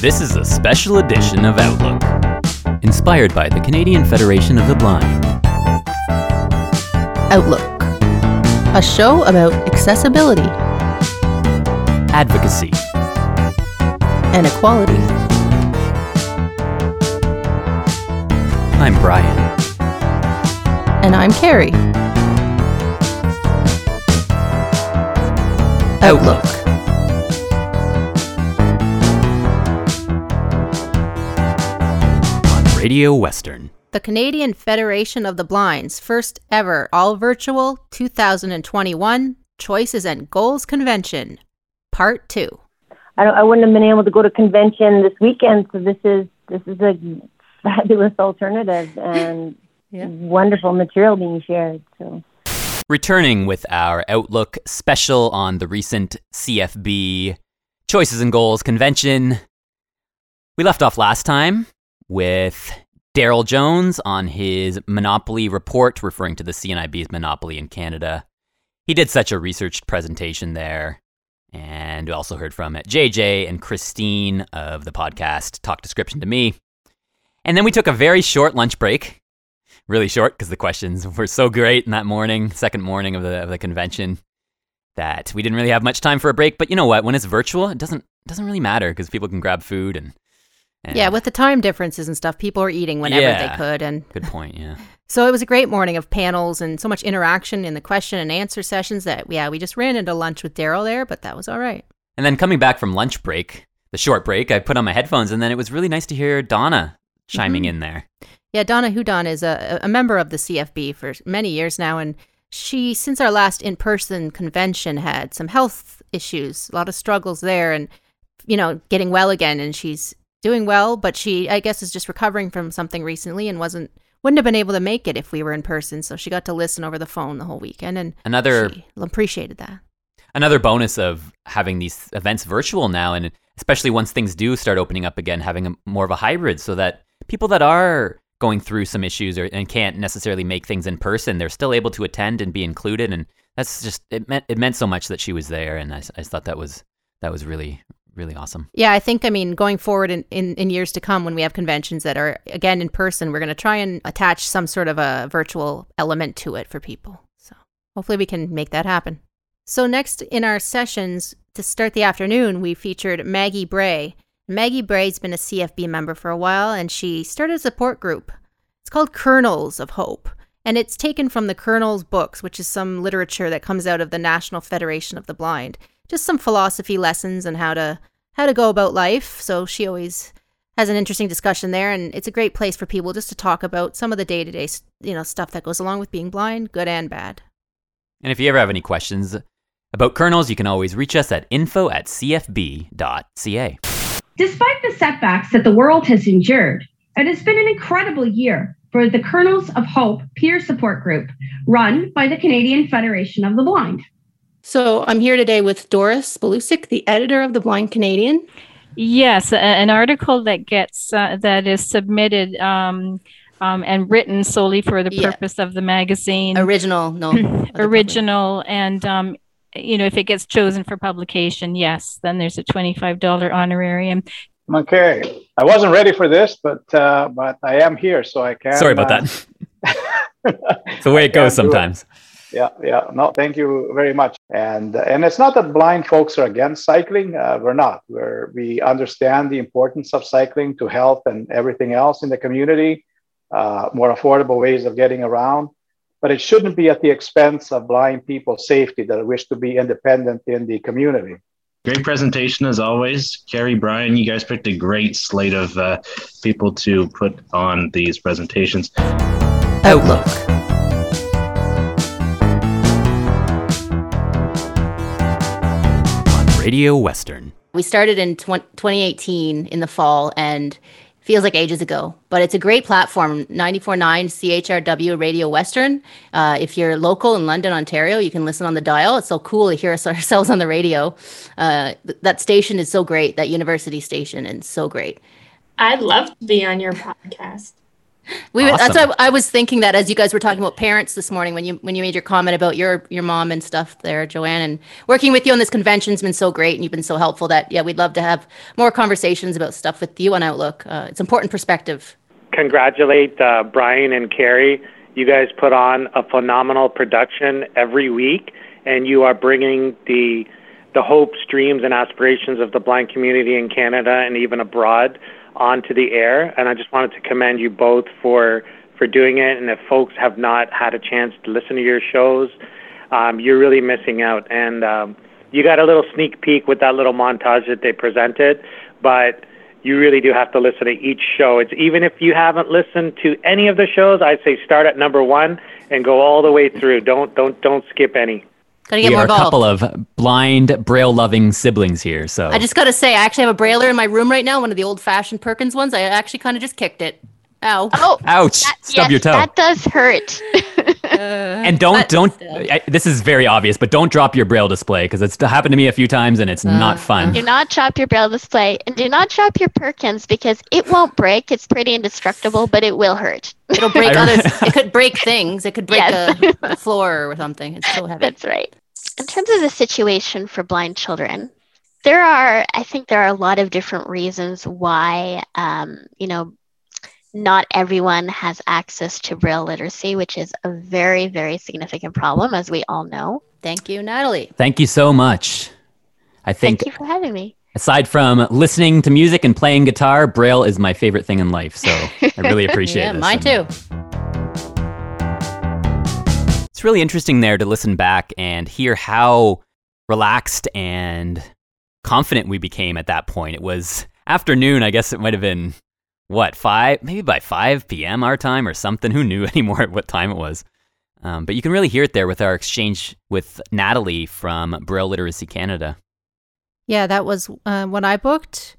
This is a special edition of Outlook, inspired by the Canadian Federation of the Blind. Outlook, a show about accessibility Advocacy, and equality. I'm Brian. And I'm Carrie. Outlook. Radio Western. The Canadian Federation of the Blind's first ever all virtual 2021 Choices and Goals Convention, Part 2. I, don't, I wouldn't have been able to go to convention this weekend, so this is this is a fabulous alternative and Yeah. wonderful material being shared. So Returning with our Outlook special on the recent CFB Choices and Goals convention. We left off last time with Daryl Jones on his Monopoly report, referring to the CNIB's monopoly in Canada. He did such a researched presentation there. And we also heard from JJ and Christine of the podcast Talk Description to Me. And then we took a very short lunch break really short because the questions were so great in that morning, second morning of the of the convention, that we didn't really have much time for a break. But you know what? When it's virtual, it doesn't doesn't really matter because people can grab food and, and Yeah, with the time differences and stuff, people are eating whenever Yeah. they could. And good point. Yeah, so it was a great morning of panels and so much interaction in the question and answer sessions that, yeah, we just ran into lunch with Daryl there, but that was all right. and then coming back from lunch break, the short break, I put on my headphones, and then it was really nice to hear Donna chiming Mhm. in there. Yeah, Donna Hudon is a, a member of the CFB for many years now, and she, since our last in person convention, had some health issues, a lot of struggles there, and, you know, getting well again. And she's doing well, but she, I guess, is just recovering from something recently and wasn't, wouldn't have been able to make it if we were in person. So she got to listen over the phone the whole weekend, and Another she appreciated that. another bonus of having these events virtual now and especially once things do start opening up again having a, more of a hybrid so that people that are going through some issues or, and can't necessarily make things in person they're still able to attend and be included and that's just it meant it meant so much that she was there and I, just thought that was that was really really awesome Yeah, I think, I mean, going forward in, in, in years to come when we have conventions that are, again, in person, we're going to try and attach some sort of a virtual element to it for people. So hopefully we can make that happen. So, next in our sessions to start the afternoon, we featured Maggie Bray. Maggie Bray's been a CFB member for a while and she started a support group. It's called Kernels of Hope. And it's taken from the Kernels books, which is some literature that comes out of the National Federation of the Blind just some philosophy lessons and how to how to go about life. So she always has an interesting discussion there, and it's a great place for people just to talk about some of the day to day you know stuff that goes along with being blind, good and bad. and if you ever have any questions about kernels you can always reach us at info at cfb.ca Despite the setbacks that the world has endured, it has been an incredible year for the Kernels of Hope peer support group run by the Canadian Federation of the Blind. So I'm here today with Doris Belusic, the editor of the Blind Canadian. Yes, a- an article that gets uh, that is submitted um, um, and written solely for the Yeah. purpose of the magazine, Original, no, other original, and um, you know if it gets chosen for publication, yes, then there's a twenty-five dollar honorarium. Okay, I wasn't ready for this, but uh, but I am here, so I can. sorry about uh, that it's the way it goes can't it. Sometimes Yeah, yeah. No, thank you very much. And and it's not that blind folks are against cycling. Uh, we're not. We're we understand the importance of cycling to health and everything else in the community. Uh, more affordable ways of getting around, but it shouldn't be at the expense of blind people's safety that wish to be independent in the community. Great presentation as always. Carrie, Brian, you guys picked a great slate of uh, people to put on these presentations. Outlook. Radio western We started in twen- 2018 in the fall and feels like ages ago, but it's a great platform. 94.9 CHRW Radio Western. Uh, if you're local in London, Ontario, you can listen on the dial. It's so cool to hear us ourselves on the radio. Uh, th- that station is so great, that university station, and so great. I'd love to be on your podcast. We that's Awesome. what I was thinking that as you guys were talking about parents this morning when you when you made your comment about your your mom and stuff there, Joanne, and working with you on this convention's been so great and you've been so helpful that yeah, we'd love to have more conversations about stuff with you on Outlook. Uh, it's important perspective. congratulate uh, Brian and Carrie. You guys put on a phenomenal production every week, and you are bringing the the hopes, dreams, and aspirations of the blind community in Canada and even abroad onto the air. And I just wanted to commend you both for for doing it. And if folks have not had a chance to listen to your shows, um, you're really missing out. And um, you got a little sneak peek with that little montage that they presented, but you really do have to listen to each show. It's even if you haven't listened to any of the shows, I'd say start at number one and go all the way through. Don't don't don't skip any. Gotta get we more are a couple of blind, braille loving siblings here. So I just gotta say, I actually have a brailler in my room right now, one of the old fashioned Perkins ones. I actually kind of just kicked it. Ow. Oh, ouch, that, stub yes, your toe. that does hurt. and don't don't. I, this is very obvious, but don't drop your braille display because it's happened to me a few times and it's Uh, not fun. do not drop your braille display and do not drop your Perkins because it won't break. It's pretty indestructible, but it will hurt. It'll break others. It could break things. It could break Yes. a, a floor or something. It's so heavy. That's right. In terms of the situation for blind children, there are, I think, there are a lot of different reasons why, um, you know, not everyone has access to braille literacy, which is a very, very significant problem, as we all know. Thank you, Natalie. Thank you so much. I think Thank you for having me. aside from listening to music and playing guitar, braille is my favorite thing in life. So I really appreciate Yeah, this. mine And too. It's really interesting there to listen back and hear how relaxed and confident we became at that point. It was afternoon, I guess it might have been what, five, maybe by 5 p.m. our time or something. Who knew anymore at what time it was? Um, but you can really hear it there with our exchange with Natalie from Braille Literacy Canada. Yeah, that was uh, when I booked.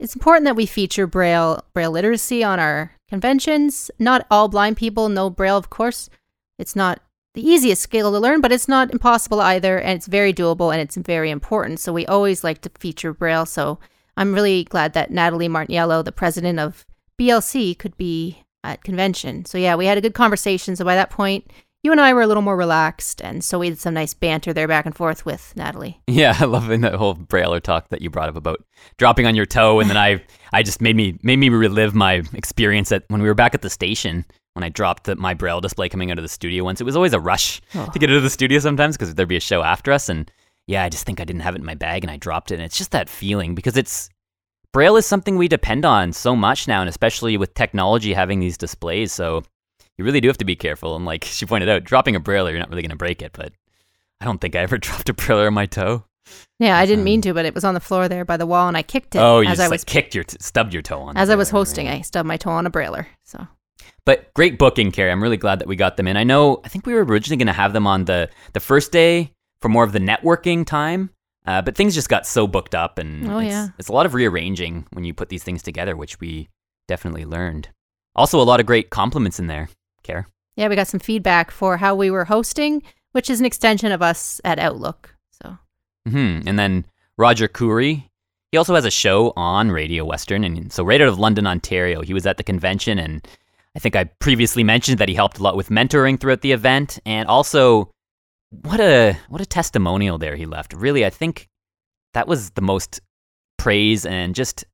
It's important that we feature Braille Braille literacy on our conventions. Not all blind people know Braille, of course. It's not the easiest skill to learn, but it's not impossible either, and it's very doable and it's very important. So we always like to feature Braille. So I'm really glad that Natalie Martiniello, the president of BLC, could be at convention. So yeah, we had a good conversation. So by that point, you and I were a little more relaxed, and so we had some nice banter there back and forth with Natalie. Yeah, I love that whole Brailler talk that you brought up about dropping on your toe, and then I, I just made me made me relive my experience that when we were back at the station when I dropped the, my Braille display coming out of the studio once. It was always a rush Oh. to get out of the studio sometimes because there'd be a show after us, and yeah, I just think I didn't have it in my bag and I dropped it, and it's just that feeling because it's Braille is something we depend on so much now, and especially with technology having these displays, so you really do have to be careful. And like she pointed out, dropping a Braille, you're not really going to break it, but I don't think I ever dropped a Braille on my toe. Yeah, I didn't Um, mean to, but it was on the floor there by the wall, and I kicked it Oh, you as just I like was kicked your, t- stubbed your toe on. as I was hosting. right? I stubbed my toe on a brailler. So But great booking, Carrie. I'm really glad that we got them in. I know. I think we were originally going to have them on the the first day for more of the networking time, uh, but things just got so booked up, and Oh, it's, yeah. it's a lot of rearranging when you put these things together, which we definitely learned. Also, a lot of great compliments in there, Care. yeah, we got some feedback for how we were hosting, which is an extension of us at Outlook. So hmm And then Roger Curry. He also has a show on Radio Western, and so right out of London, Ontario. He was at the convention, and I think I previously mentioned that he helped a lot with mentoring throughout the event, and also what a what a testimonial there he left. Really, I think that was the most praise and just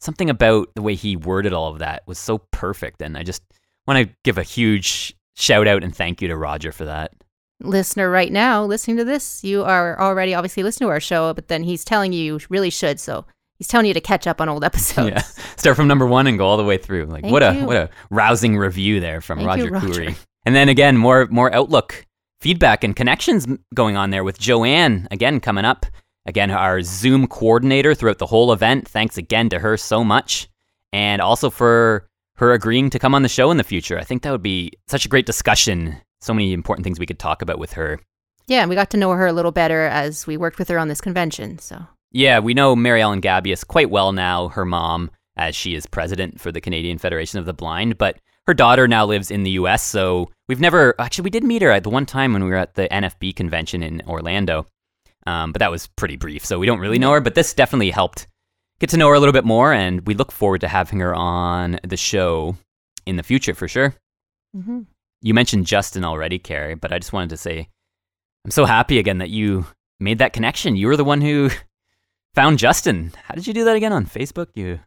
something about the way he worded all of that was so perfect, and I just want to give a huge shout out and thank you to Roger for that. listener right now listening to this, you are already obviously listening to our show, but then he's telling you you really should. So he's telling you to catch up on old episodes. Yeah, start from number one and go all the way through. Like Thank what a what a rousing review there from Thank you, Roger Roger. Curry. And then again, more more Outlook feedback and connections going on there with Joanne again coming up. Again, our Zoom coordinator throughout the whole event. Thanks again to her so much, and also for her agreeing to come on the show in the future. I think that would be such a great discussion. So many important things we could talk about with her. Yeah, and we got to know her a little better as we worked with her on this convention. So Yeah, we know Mary Ellen Gabias quite well now, her mom, as she is president for the Canadian Federation of the Blind, but her daughter now lives in the US, so we've never actually we did meet her at the one time when we were at the NFB convention in Orlando. Um, but that was pretty brief, so we don't really know her, but this definitely helped get to know her a little bit more, and we look forward to having her on the show in the future for sure. hmm You mentioned Justin already, Carrie, but I just wanted to say I'm so happy again that you made that connection. You were the one who found Justin. How did you do that again on Facebook? You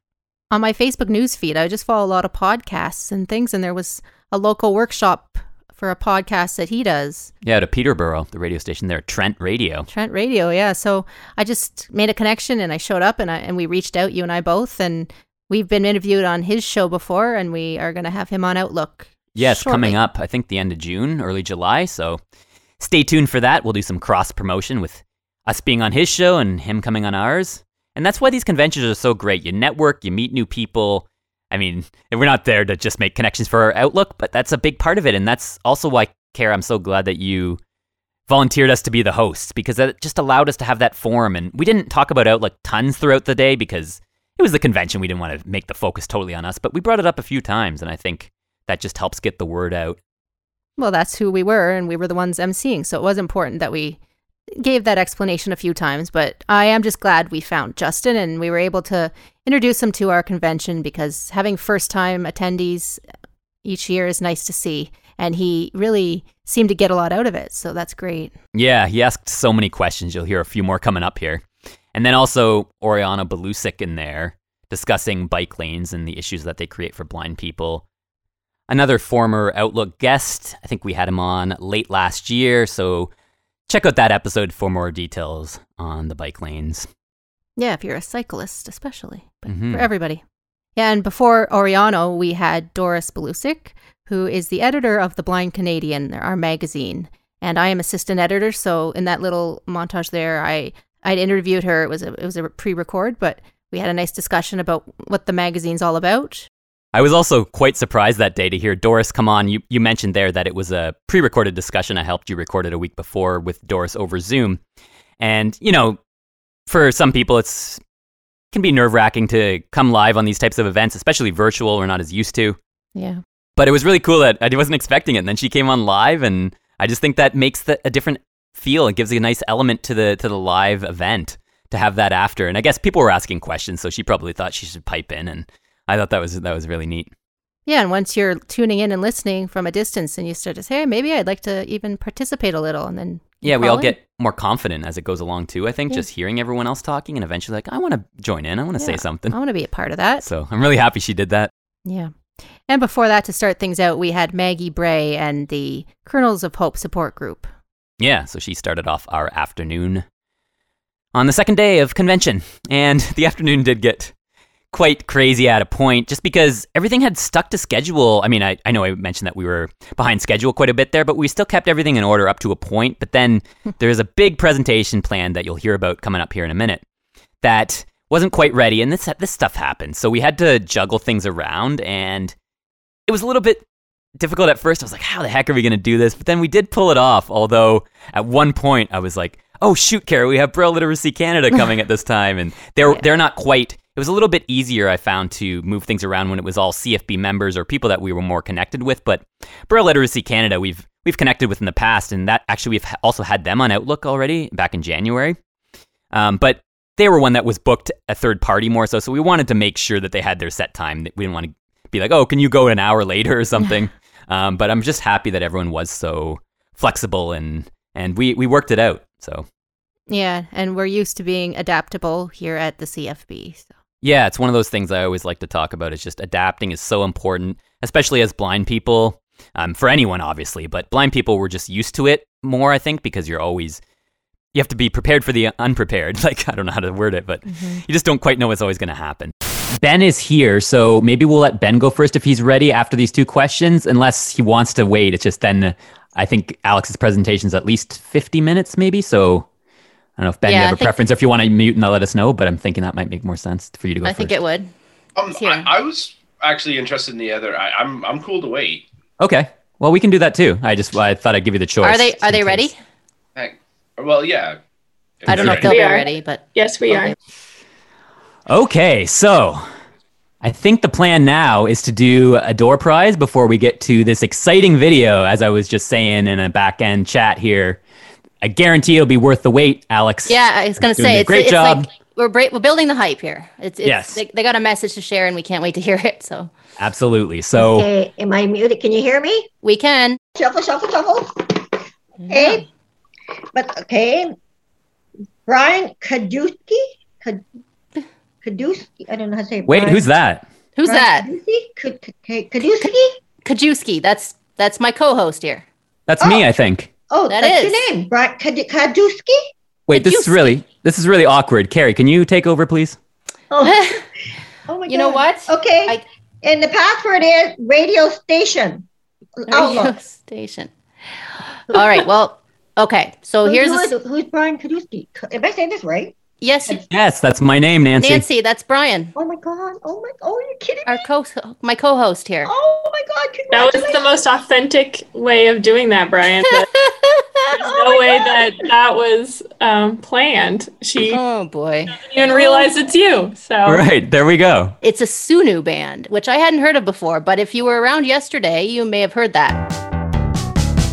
On my Facebook news feed, I just follow a lot of podcasts and things, and there was a local workshop for a podcast that he does, Yeah, to Peterborough, the radio station there, Trent Radio. Trent Radio. Yeah, so I just made a connection, and I showed up, and I and we reached out, you and I both, and we've been interviewed on his show before, and we are going to have him on Outlook. Yes, coming up, I think the end of June, early July. So stay tuned for that. We'll do some cross promotion with us being on his show and him coming on ours. And that's why these conventions are so great. You network, you meet new people. I mean, we're not there to just make connections for our Outlook, but that's a big part of it. And that's also why, Kara, I'm so glad that you volunteered us to be the hosts because that just allowed us to have that forum. And we didn't talk about Outlook tons throughout the day because it was the convention. We didn't want to make the focus totally on us, but we brought it up a few times. And I think that just helps get the word out. Well, that's who we were, and we were the ones emceeing, so it was important that we gave that explanation a few times. But I am just glad we found Justin and we were able to introduce him to our convention because having first time attendees each year is nice to see. And he really seemed to get a lot out of it, so that's great. Yeah, he asked so many questions. You'll hear a few more coming up here. And then also Oriano Belusic in there discussing bike lanes and the issues that they create for blind people. Another former Outlook guest, I think we had him on late last year, so check out that episode for more details on the bike lanes. Yeah, if you're a cyclist, especially, but Mhm. for everybody. Yeah, and before Oriano, we had Doris Belusic, who is the editor of The Blind Canadian, our magazine. And I am assistant editor, so in that little montage there, I I'd interviewed her. It was a it was a pre-record, but we had a nice discussion about what the magazine's all about. I was also quite surprised that day to hear Doris come on. You, you mentioned there that it was a pre recorded discussion. I helped you record it a week before with Doris over Zoom. And, you know, for some people, it's can be nerve wracking to come live on these types of events, especially virtual. We're not as used to. Yeah. But it was really cool that I wasn't expecting it. And then she came on live, and I just think that makes the, a different feel. It gives a nice element to the to the live event to have that after. And I guess people were asking questions, so she probably thought she should pipe in, and I thought that was that was really neat. Yeah, and once you're tuning in and listening from a distance and you start to say, hey, maybe I'd like to even participate a little and then Yeah, we all in. get more confident as it goes along too. I think Yeah. just hearing everyone else talking and eventually like, I want to join in. I want to say something. I want to be a part of that. So I'm really happy she did that. Yeah. And before that, to start things out, we had Maggie Bray and the Kernels of Hope support group. Yeah, so she started off our afternoon on the second day of convention. And the afternoon did get quite crazy at a point just because everything had stuck to schedule. I mean, I, I know I mentioned that we were behind schedule quite a bit there, but we still kept everything in order up to a point. But then there's a big presentation plan that you'll hear about coming up here in a minute that wasn't quite ready. And this, this stuff happened. So we had to juggle things around and it was a little bit difficult at first. I was like, how the heck are we going to do this? But then we did pull it off. Although at one point I was like, oh shoot, Kara, we have Braille Literacy Canada coming at this time, and they're they're not quite. It was a little bit easier, I found, to move things around when it was all CFB members or people that we were more connected with. But Braille Literacy Canada, we've we've connected with in the past, and that actually we've also had them on Outlook already back in January. Um, but they were one that was booked a third party more so, so we wanted to make sure that they had their set time. We didn't want to be like, oh, can you go an hour later or something? um, but I'm just happy that everyone was so flexible and and we we worked it out. So Yeah, and we're used to being adaptable here at the CFB. So. Yeah, it's one of those things I always like to talk about. Is just adapting is so important, especially as blind people. Um, for anyone, obviously, but blind people were just used to it more. I think because you're always you have to be prepared for the unprepared. Like I don't know how to word it, but you just don't quite know what's always going to happen. Ben is here, so maybe we'll let Ben go first if he's ready after these two questions, unless he wants to wait. It's just then I think Alex's presentation is at least 50 minutes, maybe. So I don't know if Ben, you Yeah, have I a preference or if you want to mute and let us know, but I'm thinking that might make more sense for you to go I first. think it would. Um, I, I was actually interested in the other. I, I'm I'm cool to wait. Okay. Well, we can do that too. I just I thought I'd give you the choice. Are they just are they case. ready? Heck, Well, yeah. I don't know if they'll We be are. ready, but Yes, we are. Okay, so I think the plan now is to do a door prize before we get to this exciting video, as I was just saying in a back end chat here. I guarantee it'll be worth the wait, Alex. yeah, I was gonna say a it's, great it's job. like we're bra- we're building the hype here. It's, it's Yes. They, they got a message to share, and we can't wait to hear it. So Absolutely. So Okay, am I muted? Can you hear me? we can. Shuffle, shuffle, shuffle. Okay, but okay. Brian Kaduski, Kad- Kaduski. I don't know how to say. it. wait, Brian- who's that? Who's Brian that? Kaduski? Kad- Kad- Kaduski. That's that's my co-host here. That's me, oh. I think. Oh, That that's is. your name, Brian Kad- Kaduski. Wait, this is really this is really awkward. Carrie, can you take over, please? Oh, oh, oh my You know what? Okay, I- and the password is radio station. Radio Outlook. station. All right. Well, okay. So Who- here's who a, is- who's Brian Kaduski? Am I saying this right? Yes, Yes, that's my name, Nancy. Nancy. That's Brian, Oh my God! Oh my! Oh, you're kidding our me! co my co-host here. Oh my God! That was the most authentic way of doing that, Brian. There's Oh no my way God. that that was um, planned. She Oh boy. didn't even realize it's you. So Right, there we go. It's a Sunu band, which I hadn't heard of before, but if you were around yesterday, you may have heard that.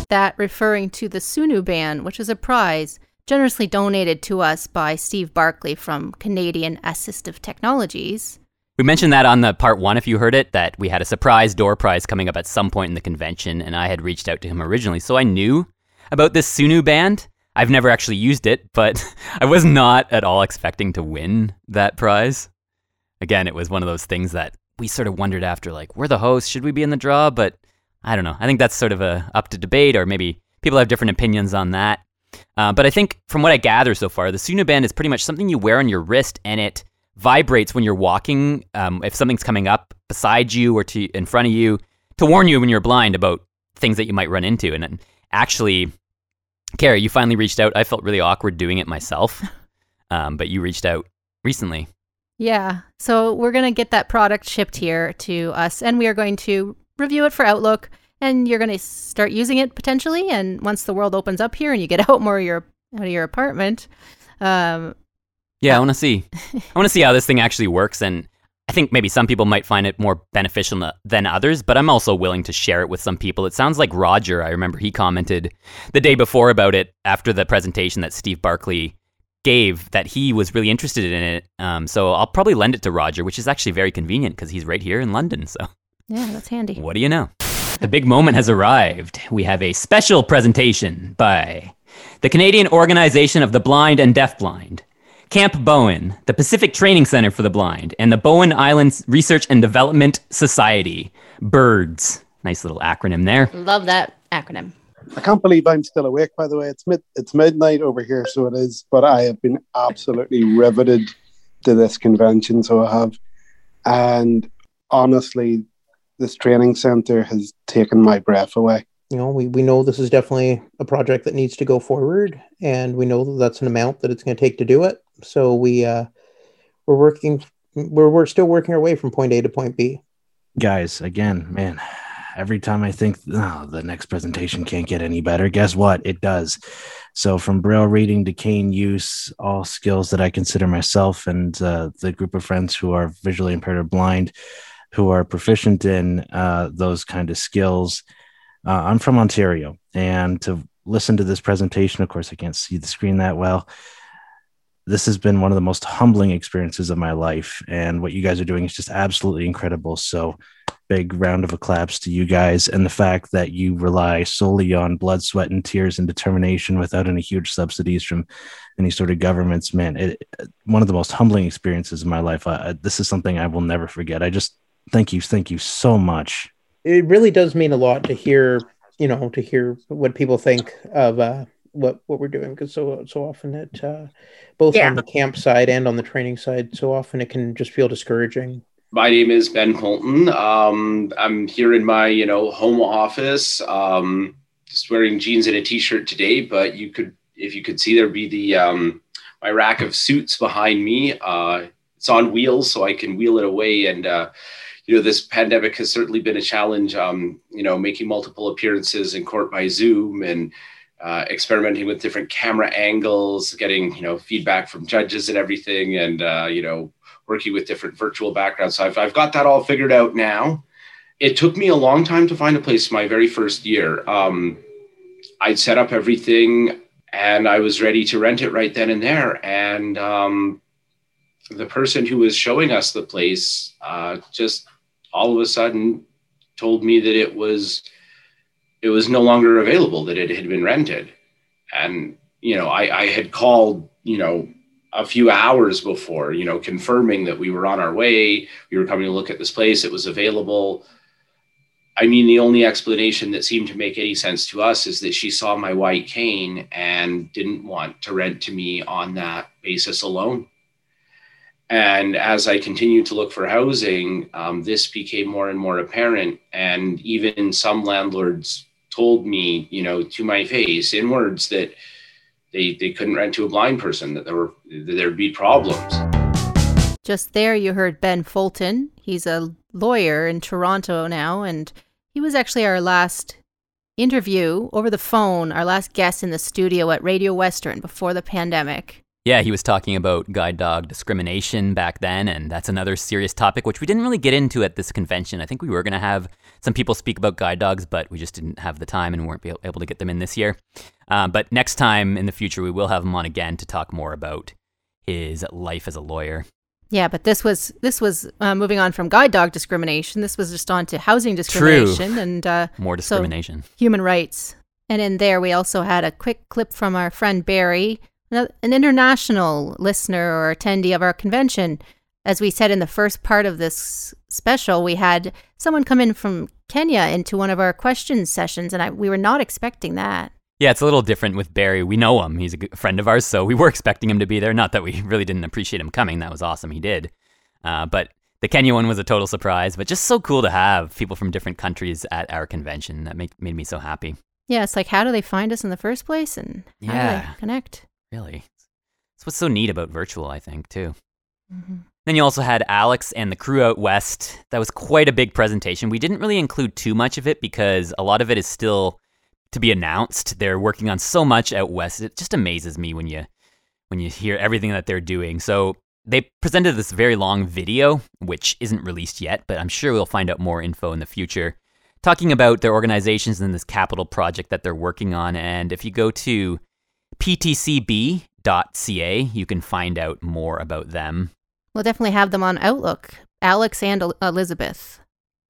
That referring to the Sunu Band, which is a prize generously donated to us by Steve Barkley from Canadian Assistive Technologies. We mentioned that on the part one, if you heard it, that we had a surprise door prize coming up at some point in the convention, and I had reached out to him originally, so I knew about this Sunu band. I've never actually used it, but I was not at all expecting to win that prize. Again, it was one of those things that we sort of wondered after, like, we're the hosts, should we be in the draw? But I don't know. I think that's sort of a up to debate, or maybe people have different opinions on that. Uh, but I think from what I gather so far, the Sunu band is pretty much something you wear on your wrist, and it vibrates when you're walking. Um, if something's coming up beside you or to in front of you, to warn you when you're blind about things that you might run into. And then actually, Carrie, you finally reached out. I felt really awkward doing it myself, um, but you reached out recently. Yeah. So we're going to get that product shipped here to us and we are going to review it for Outlook and you're going to start using it potentially and once the world opens up here and you get out more of your out of your apartment um Yeah, I want to see. I want to see how this thing actually works, and I think maybe some people might find it more beneficial than others. But I'm also willing to share it with some people. It sounds like Roger. I remember he commented the day before about it after the presentation that Steve Barkley gave that he was really interested in it. Um, so I'll probably lend it to Roger, which is actually very convenient because he's right here in London. So yeah, that's handy. what do you know? The big moment has arrived. We have a special presentation by the Canadian Organization of the Blind and Deafblind, Camp Bowen, the Pacific Training Center for the Blind, and the Bowen Islands Research and Development Society, BIRDS. Nice little acronym there. Love that acronym. I can't believe I'm still awake. By the way, it's mid it's midnight over here, so it is. But I have been absolutely riveted to this convention. So I have, and honestly, this training center has taken my breath away. you know we, we know this is definitely a project that needs to go forward and we know that that's an amount that it's going to take to do it. So we uh we're working we're, we're still working our way from point a to point b. Guys again man every time i think oh, the next presentation can't get any better guess what? It does. So from braille reading to cane use all skills that i consider myself and uh, the group of friends who are visually impaired or blind who are proficient in uh, those kind of skills. Uh, i'm from ontario and to listen to this presentation of course i can't see the screen that well. This has been one of the most humbling experiences of my life and what you guys are doing is just absolutely incredible. So big round of applause to you guys and the fact that you rely solely on blood sweat and tears and determination without any huge subsidies from any sort of governments man. It, one of the most humbling experiences of my life. I, this is something i will never forget. I just thank you thank you so much it really does mean a lot to hear you know to hear what people think of uh what what we're doing because so so often it uh both Yeah. on the camp side and on the training side so often it can just feel discouraging My name is Ben Fulton. Um, I'm here in my, you know, home office, um, just wearing jeans and a t-shirt today. But you could, if you could see, there'd be the um, my rack of suits behind me. Uh, it's on wheels, so I can wheel it away. And uh, you know, this pandemic has certainly been a challenge. Um, you know, making multiple appearances in court by Zoom and uh, experimenting with different camera angles, getting you know feedback from judges and everything, and uh, you know working with different virtual backgrounds. So I've, I've got that all figured out now. It took me a long time to find a place my very first year. Um, I'd set up everything and I was ready to rent it right then and there. And um, the person who was showing us the place uh, just all of a sudden told me that it was it was no longer available that it had been rented. And you know I, I had called you know a few hours before you know confirming that we were on our way we were coming to look at this place it was available. I mean the only explanation that seemed to make any sense to us is that she saw my white cane and didn't want to rent to me on that basis alone and as I continued to look for housing, um, this became more and more apparent. And even some landlords told me, you know, to my face in words that they, they couldn't rent to a blind person, that there were that there'd be problems. Just there, you heard Ben Fulton. He's a lawyer in Toronto now, and he was actually our last interview over the phone, our last guest in the studio at Radio Western before the pandemic. Yeah, he was talking about guide dog discrimination back then, and that's another serious topic which we didn't really get into at this convention. I think we were going to have some people speak about guide dogs, but we just didn't have the time and weren't able to get them in this year. Um, but next time in the future, we will have him on again to talk more about his life as a lawyer. Yeah, but this was this was uh, moving on from guide dog discrimination. This was just on to housing discrimination True. and uh, more discrimination, so human rights. And in there, we also had a quick clip from our friend Barry an international listener or attendee of our convention. As we said in the first part of this special, we had someone come in from Kenya into one of our questions sessions, and I, we were not expecting that. Yeah, it's a little different with Barry. We know him. He's a good friend of ours, so we were expecting him to be there. Not that we really didn't appreciate him coming. That was awesome. He did. Uh, but the Kenya one was a total surprise, but just so cool to have people from different countries at our convention. That made, made me so happy. Yeah, it's like, how do they find us in the first place and how yeah. do they connect? Really. That's what's so neat about virtual, I think, too. Mm-hmm. Then you also had Alex and the crew out west. That was quite a big presentation. We didn't really include too much of it because a lot of it is still to be announced. They're working on so much out west. It just amazes me when you when you hear everything that they're doing. So they presented this very long video, which isn't released yet, but I'm sure we'll find out more info in the future, talking about their organizations and this capital project that they're working on. And if you go to ptcb.ca. You can find out more about them. We'll definitely have them on Outlook, Alex and Elizabeth.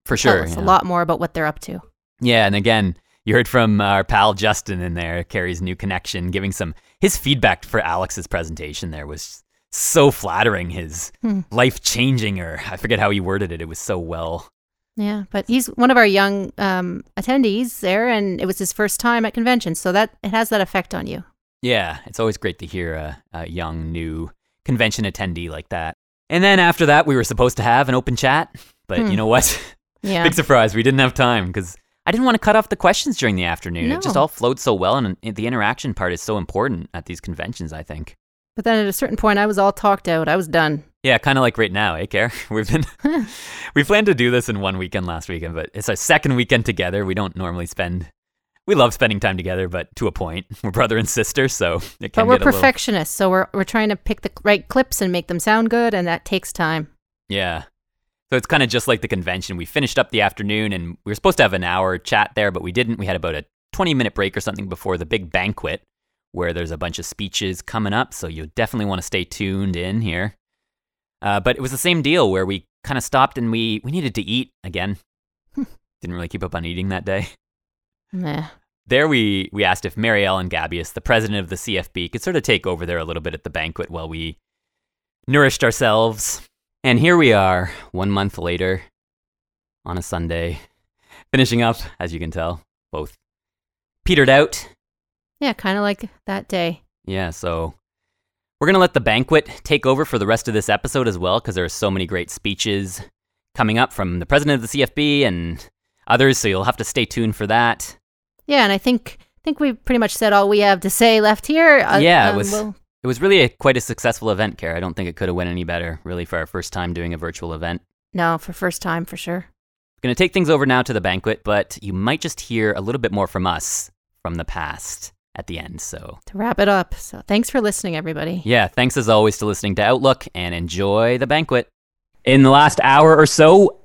For sure. Yeah. a lot more about what they're up to. Yeah, and again, you heard from our pal Justin in there, Carrie's new connection, giving some his feedback for Alex's presentation there was so flattering, his Hmm. life changing, or I forget how he worded it. It was so well. Yeah, but he's one of our young um, attendees there, and it was his first time at convention, so that it has that effect on you. Yeah, it's always great to hear a, a young, new convention attendee like that. And then after that, we were supposed to have an open chat, but Hmm. you know what? Yeah. Big surprise. We didn't have time because I didn't want to cut off the questions during the afternoon. It just all flowed so well, and the interaction part is so important at these conventions, I think. But then at a certain point, I was all talked out. I was done. Yeah, kind of like right now, eh, Care? We've been we planned to do this in one weekend last weekend, but it's our second weekend together. We don't normally spend. We love spending time together, but to a point, we're brother and sister, so it can But we're get a little- perfectionists, so we're we're trying to pick the right clips and make them sound good, and that takes time. Yeah. So it's kind of just like the convention. We finished up the afternoon and we were supposed to have an hour chat there, but we didn't. We had about a 20 minute break or something before the big banquet where there's a bunch of speeches coming up. So you definitely want to stay tuned in here. Uh, but it was the same deal where we kind of stopped and we, we needed to eat again. didn't really keep up on eating that day. Meh. There we, we asked if Mary Ellen Gabias, the president of the CFB, could sort of take over there a little bit at the banquet while we nourished ourselves. And here we are, one month later, on a Sunday, finishing up, as you can tell, both petered out. Yeah, kind of like that day. Yeah, so we're going to let the banquet take over for the rest of this episode as well, because there are so many great speeches coming up from the president of the CFB and others, so you'll have to stay tuned for that. Yeah, and I think I think we pretty much said all we have to say left here. Uh, yeah, it um, was we'll- it was really a, quite a successful event, Kara. I don't think it could have went any better, really, for our first time doing a virtual event. no, for first time for sure. We're Going to take things over now to the banquet, but you might just hear a little bit more from us from the past at the end. So, To wrap it up, so thanks for listening, everybody. yeah, thanks as always to listening to Outlook and enjoy the banquet. In the last hour or so,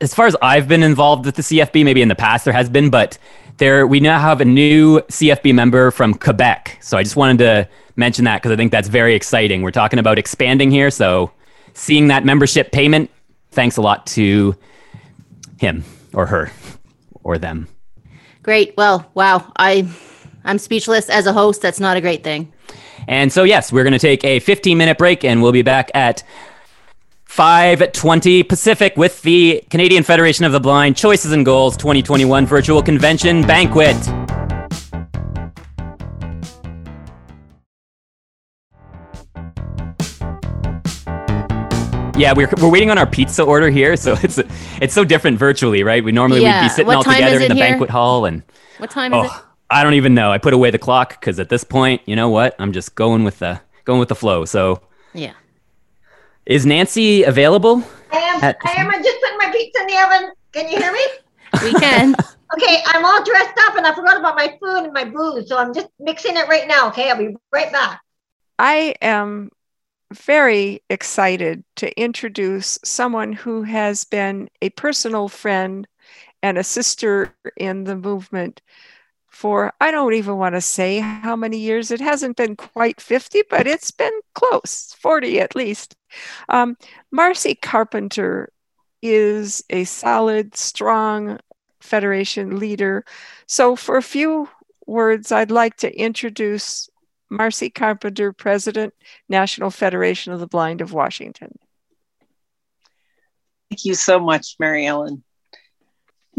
as far as I've been involved with the CFB, maybe in the past there has been, but there we now have a new CFB member from Quebec. So I just wanted to mention that because I think that's very exciting. We're talking about expanding here, so seeing that membership payment. Thanks a lot to him or her or them. Great. Well, wow. I I'm speechless as a host. That's not a great thing. And so, yes, we're going to take a 15 minute break and we'll be back at 520 Pacific with the Canadian Federation of the Blind Choices and Goals 2021 Virtual Convention Banquet. Yeah, we're, we're waiting on our pizza order here, so it's it's so different virtually, right? We normally Yeah. we'd be sitting What all together in the here? banquet hall, and What time is oh, it? oh, I don't even know. I put away the clock because at this point, you know what? I'm just going with the going with the flow. So, Yeah. Is Nancy available? I am. At- I am. I'm just putting my pizza in the oven. Can you hear me? We can. okay, I'm all dressed up and I forgot about my food and my booze, so I'm just mixing it right now. Okay, I'll be right back. I am very excited to introduce someone who has been a personal friend and a sister in the movement for, I don't even want to say how many years. It hasn't been quite 50, but it's been close, 40 at least. Um, Marci Carpenter is a solid, strong Federation leader. So, for a few words, I'd like to introduce Marci Carpenter, President, National Federation of the Blind of Washington. Thank you so much, Mary Ellen.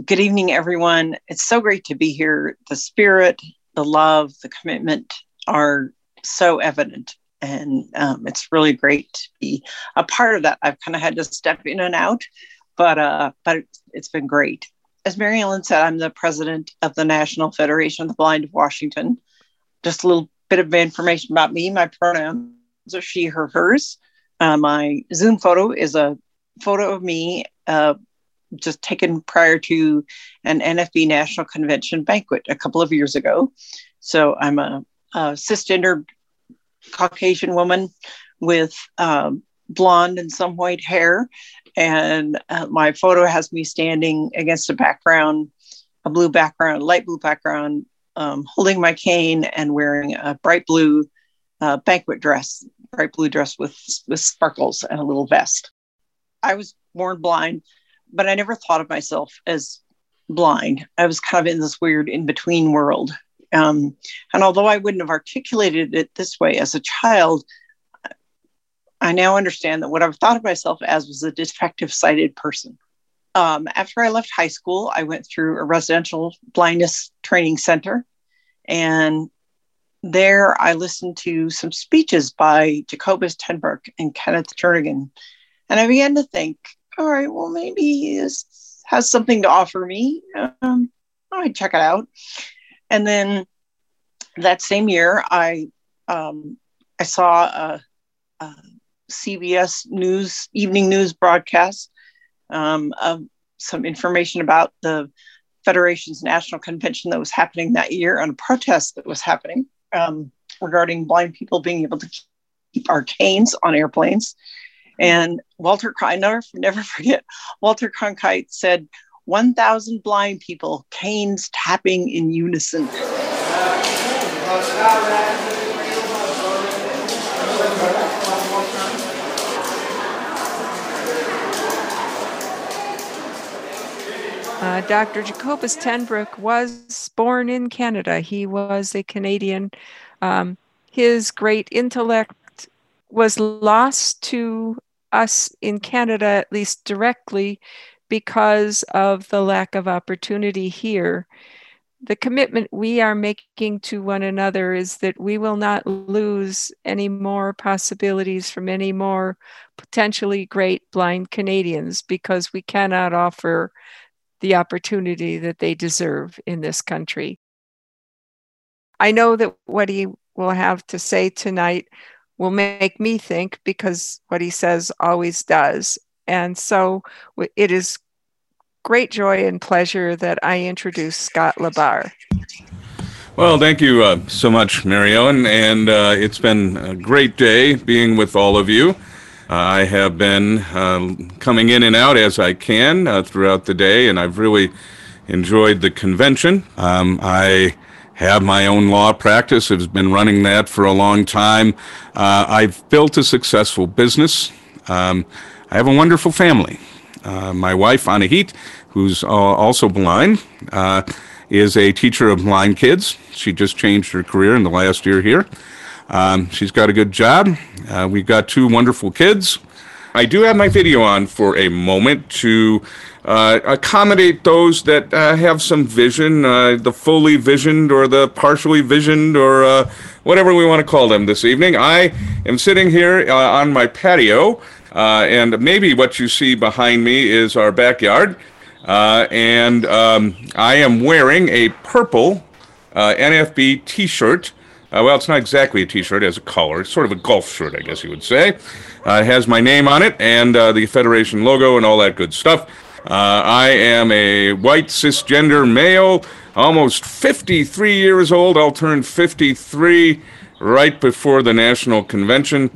Good evening, everyone. It's so great to be here. The spirit, the love, the commitment are so evident. And um, it's really great to be a part of that. I've kind of had to step in and out, but uh, but it's, been great. As Mary Ellen said, I'm the president of the National Federation of the Blind of Washington. Just a little bit of information about me. My pronouns are she, her, hers. Uh, my Zoom photo is a photo of me uh, just taken prior to an NFB National Convention banquet a couple of years ago. So I'm a, a cisgender Caucasian woman with um, blonde and some white hair. And uh, my photo has me standing against a background, a blue background, light blue background, um, holding my cane and wearing a bright blue uh, banquet dress, bright blue dress with, with sparkles and a little vest. I was born blind, but I never thought of myself as blind. I was kind of in this weird in between world. Um, and although I wouldn't have articulated it this way as a child, I now understand that what I've thought of myself as was a defective sighted person. Um, after I left high school, I went through a residential blindness training center. And there I listened to some speeches by Jacobus tenBroek and Kenneth Jernigan. And I began to think, all right, well, maybe he is, has something to offer me. Um, I check it out. And then that same year, I um, I saw a, a CBS News evening news broadcast um, of some information about the Federation's national convention that was happening that year and a protest that was happening um, regarding blind people being able to keep our canes on airplanes. And Walter, I never, never forget, Walter Cronkite said, 1,000 blind people, canes tapping in unison. Uh, Dr. Jacobus tenBroek was born in Canada. He was a Canadian. Um, his great intellect was lost to us in Canada, at least directly, because of the lack of opportunity here. The commitment we are making to one another is that we will not lose any more possibilities from any more potentially great blind Canadians because we cannot offer the opportunity that they deserve in this country. I know that what he will have to say tonight will make me think because what he says always does. And so it is great joy and pleasure that I introduce Scott LaBarre. Well, thank you uh, so much, Mary Ellen, and uh, it's been a great day being with all of you. Uh, I have been uh, coming in and out as I can uh, throughout the day, and I've really enjoyed the convention. Um, I have my own law practice, have been running that for a long time. Uh, I've built a successful business. Um, I have a wonderful family. Uh, my wife, Anahit, who's also blind, uh, is a teacher of blind kids. She just changed her career in the last year here. Um, she's got a good job. Uh, we've got two wonderful kids. I do have my video on for a moment to uh, accommodate those that uh, have some vision, the fully visioned or the partially visioned or whatever we want to call them this evening. I am sitting here on my patio, Uh, and maybe what you see behind me is our backyard. Uh, and um, I am wearing a purple uh, NFB t shirt. well, it's not exactly a t shirt, it has a collar. It's sort of a golf shirt, I guess you would say. it has my name on it and the Federation logo and all that good stuff. Uh, I am a white cisgender male, almost 53 years old. I'll turn 53 right before the National Convention.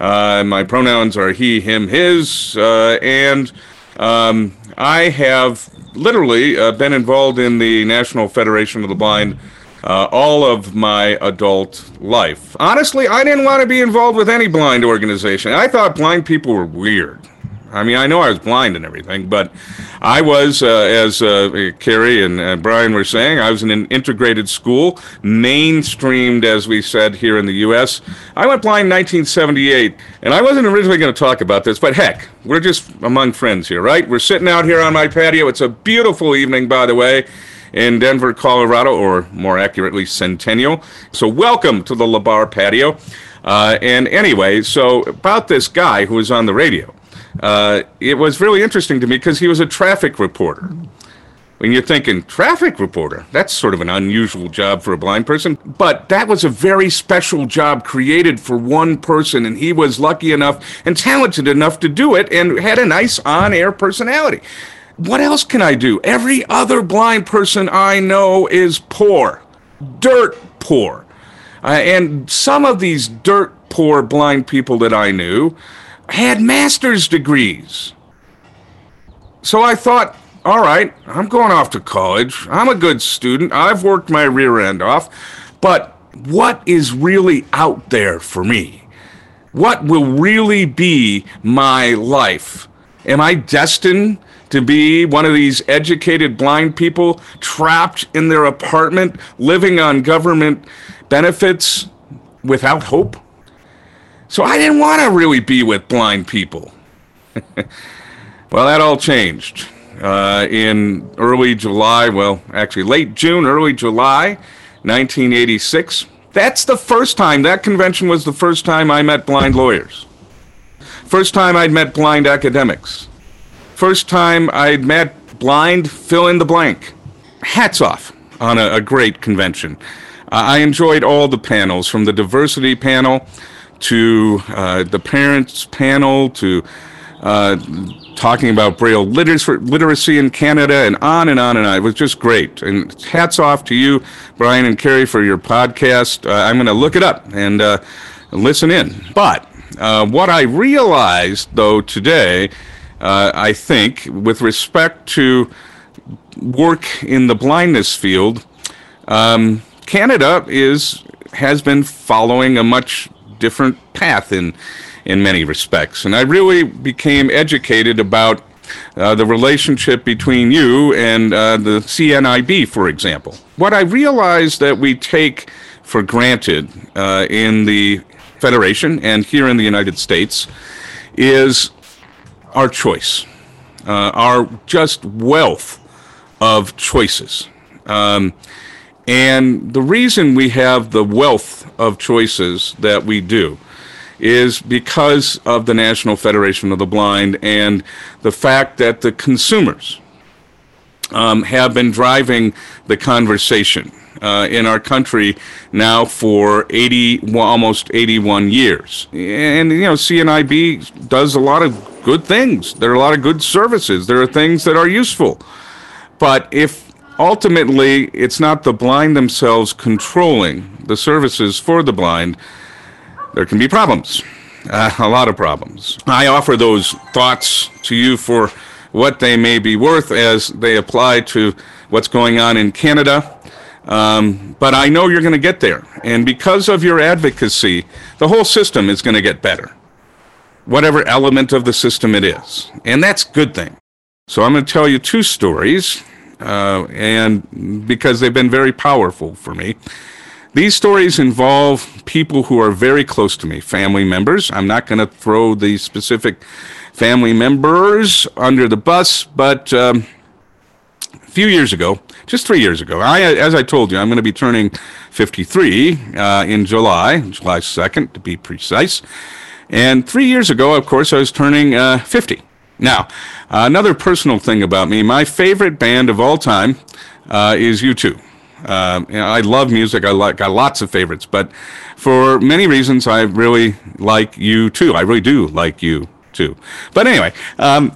Uh, my pronouns are he, him, his, uh, and um, I have literally uh, been involved in the National Federation of the Blind uh, all of my adult life. Honestly, I didn't want to be involved with any blind organization. I thought blind people were weird. I mean, I know I was blind and everything, but I was, uh, as uh, Carrie and uh, Brian were saying, I was in an integrated school, mainstreamed, as we said here in the U.S. I went blind in 1978, and I wasn't originally going to talk about this, but heck, we're just among friends here, right? We're sitting out here on my patio. It's a beautiful evening, by the way in Denver, Colorado, or more accurately, Centennial. So, welcome to the LaBarre patio. Uh, and anyway, so about this guy who was on the radio. Uh, it was really interesting to me because he was a traffic reporter. When you're thinking, traffic reporter, that's sort of an unusual job for a blind person. But that was a very special job created for one person, and he was lucky enough and talented enough to do it and had a nice on air personality. What else can I do? Every other blind person I know is poor, dirt poor. Uh, and some of these dirt poor blind people that I knew had master's degrees. So I thought, all right, I'm going off to college. I'm a good student. I've worked my rear end off. But what is really out there for me? What will really be my life? Am I destined to be one of these educated blind people trapped in their apartment, living on government benefits without hope? So I didn't want to really be with blind people. well, that all changed uh, in early July, well, actually late June, early July 1986. That's the first time, that convention was the first time I met blind lawyers. First time I'd met blind academics. First time I'd met blind fill in the blank. Hats off on a, a great convention. Uh, I enjoyed all the panels, from the diversity panel to uh, the parents panel to uh, talking about Braille literacy in Canada and on and on and on. It was just great. And hats off to you, Brian and Carrie, for your podcast. Uh, I'm going to look it up and uh, listen in. But uh, what I realized, though, today, uh, I think, with respect to work in the blindness field, um, Canada is has been following a much different path in in many respects. And I really became educated about uh, the relationship between you and uh, the CNIB, for example. What I realized that we take for granted uh, in the Federation and here in the United States is our choice, uh, our just wealth of choices. Um, and the reason we have the wealth of choices that we do is because of the National Federation of the Blind and the fact that the consumers um, have been driving the conversation uh, in our country now for 80, almost 81 years. And, you know, CNIB does a lot of good things. There are a lot of good services. There are things that are useful. But if ultimately, it's not the blind themselves controlling the services for the blind. There can be problems, uh, a lot of problems. I offer those thoughts to you for what they may be worth as they apply to what's going on in Canada. Um, but I know you're going to get there. And because of your advocacy, the whole system is going to get better. whatever element of the system it is. And that's a good thing. So I'm going to tell you two stories, uh, and because they've been very powerful for me. These stories involve people who are very close to me, family members. I'm not going to throw the specific family members under the bus, but um, a few years ago, just three years ago, I, as I told you, I'm going to be turning 53 uh, in July, July 2nd to be precise. And three years ago, of course, I was turning uh, 50. Now, uh, another personal thing about me, my favorite band of all time uh, is U2. Um, you know, I love music. I like got lots of favorites, but for many reasons, I really like U2. I really do like you too. But anyway, um,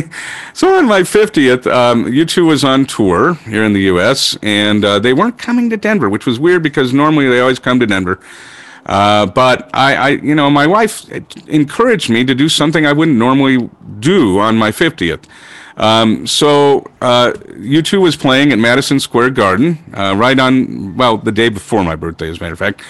so on my 50th, um, U2 was on tour here in the U.S. and uh, they weren't coming to Denver, which was weird because normally they always come to Denver. Uh, but I, I, you know, my wife encouraged me to do something I wouldn't normally do on my 50th. Um, so uh, U2 was playing at Madison Square Garden uh, right on, well, the day before my birthday, as a matter of fact.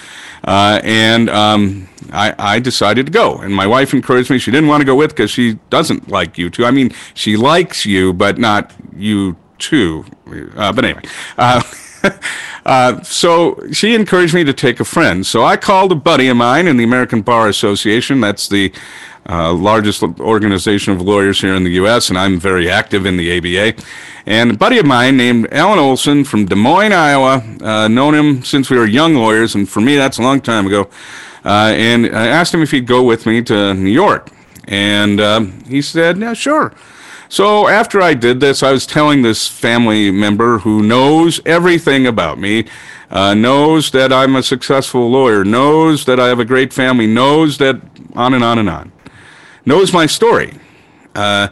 Uh, and um, I, I, decided to go. And my wife encouraged me. She didn't want to go with because she doesn't like U2. I mean, she likes you, but not U2. Uh, but anyway. Uh, uh, so she encouraged me to take a friend. So I called a buddy of mine in the American Bar Association. That's the uh, largest organization of lawyers here in the U.S., and I'm very active in the ABA. And a buddy of mine named Alan Olson from Des Moines, Iowa, uh, known him since we were young lawyers, and for me, that's a long time ago. Uh, and I asked him if he'd go with me to New York. And um, he said, yeah, sure. So after I did this, I was telling this family member who knows everything about me, uh, knows that I'm a successful lawyer, knows that I have a great family, knows that on and on and on knows my story. Uh,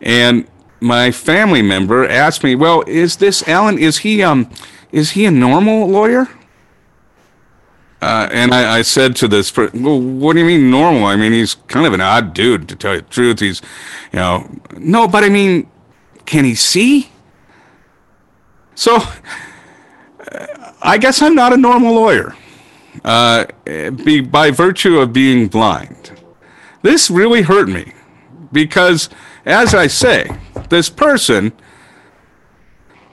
and my family member asked me, "Well, is this Alan? Is he um, is he a normal lawyer?" Uh, and I, I, said to this, well, what do you mean normal? I mean, he's kind of an odd dude, to tell you the truth. He's, you know, no, but I mean, can he see? So, uh, I guess I'm not a normal lawyer, uh, be, by virtue of being blind. This really hurt me because, as I say, this person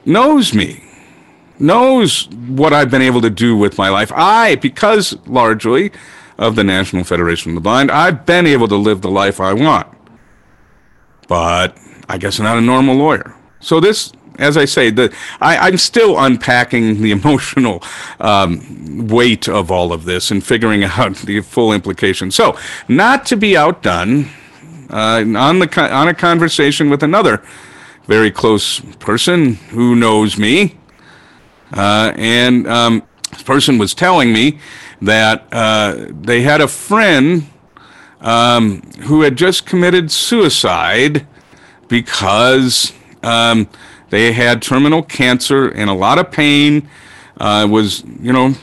knows me, knows what I've been able to do with my life. I, because largely of the National Federation of the Blind, I've been able to live the life I want. But I guess I'm not a normal lawyer. So this as I say, the I, am still unpacking the emotional um, weight of all of this and figuring out the full implications. So, not to be outdone, uh, on the on a conversation with another very close person who knows me, uh, and um, this person was telling me that uh, they had a friend um, who had just committed suicide because. Um, they had terminal cancer and a lot of pain. Uh, was you know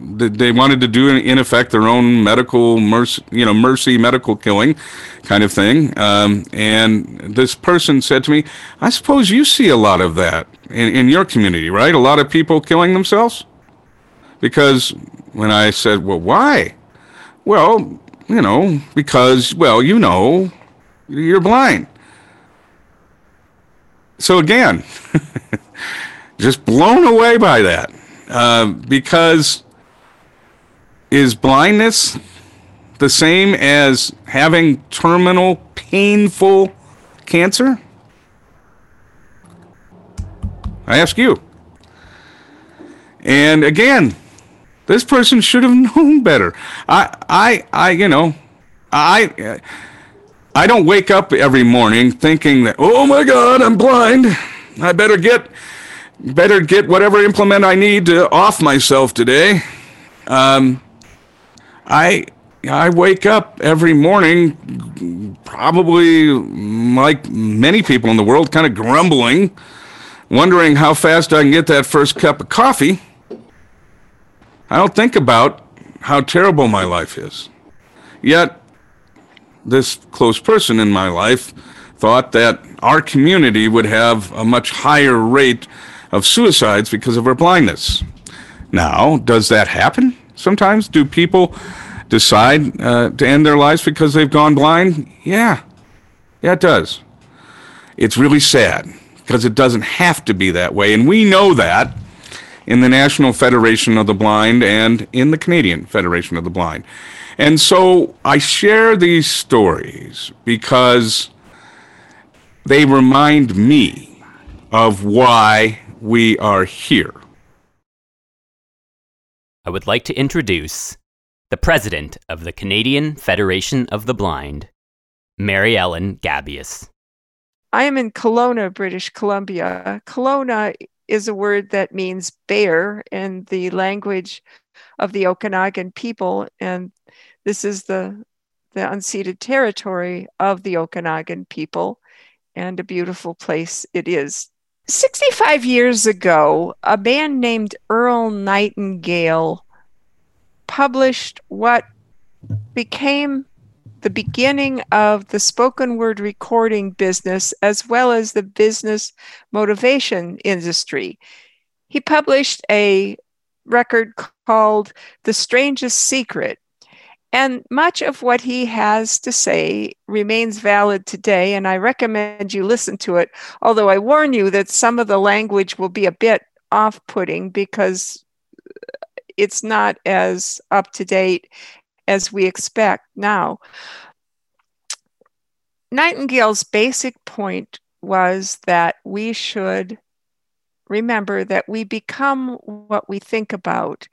they wanted to do in effect their own medical mercy, you know, mercy medical killing kind of thing. Um, and this person said to me, "I suppose you see a lot of that in, in your community, right? A lot of people killing themselves." Because when I said, "Well, why?" Well, you know, because well, you know, you're blind. So again, just blown away by that uh, because is blindness the same as having terminal painful cancer? I ask you. And again, this person should have known better. I, I, I, you know, I, I don't wake up every morning thinking that, oh my God, I'm blind. I better get, better get whatever implement I need to off myself today. Um, I, I wake up every morning, probably like many people in the world, kind of grumbling, wondering how fast I can get that first cup of coffee. I don't think about how terrible my life is. Yet, this close person in my life thought that our community would have a much higher rate of suicides because of our blindness. Now, does that happen sometimes? Do people decide uh, to end their lives because they've gone blind? Yeah. Yeah, it does. It's really sad because it doesn't have to be that way. And we know that in the National Federation of the Blind and in the Canadian Federation of the Blind. And so I share these stories because they remind me of why we are here. I would like to introduce the president of the Canadian Federation of the Blind, Mary Ellen Gabias. I am in Kelowna, British Columbia. Kelowna is a word that means bear in the language of the Okanagan people, and this is the the unceded territory of the Okanagan people, and a beautiful place it is. 65 years ago, a man named Earl Nightingale published what became the beginning of the spoken word recording business as well as the business motivation industry. He published a record called The Strangest Secret. And much of what he has to say remains valid today, and I recommend you listen to it. Although I warn you that some of the language will be a bit off putting because it's not as up to date as we expect now. Nightingale's basic point was that we should remember that we become what we think about.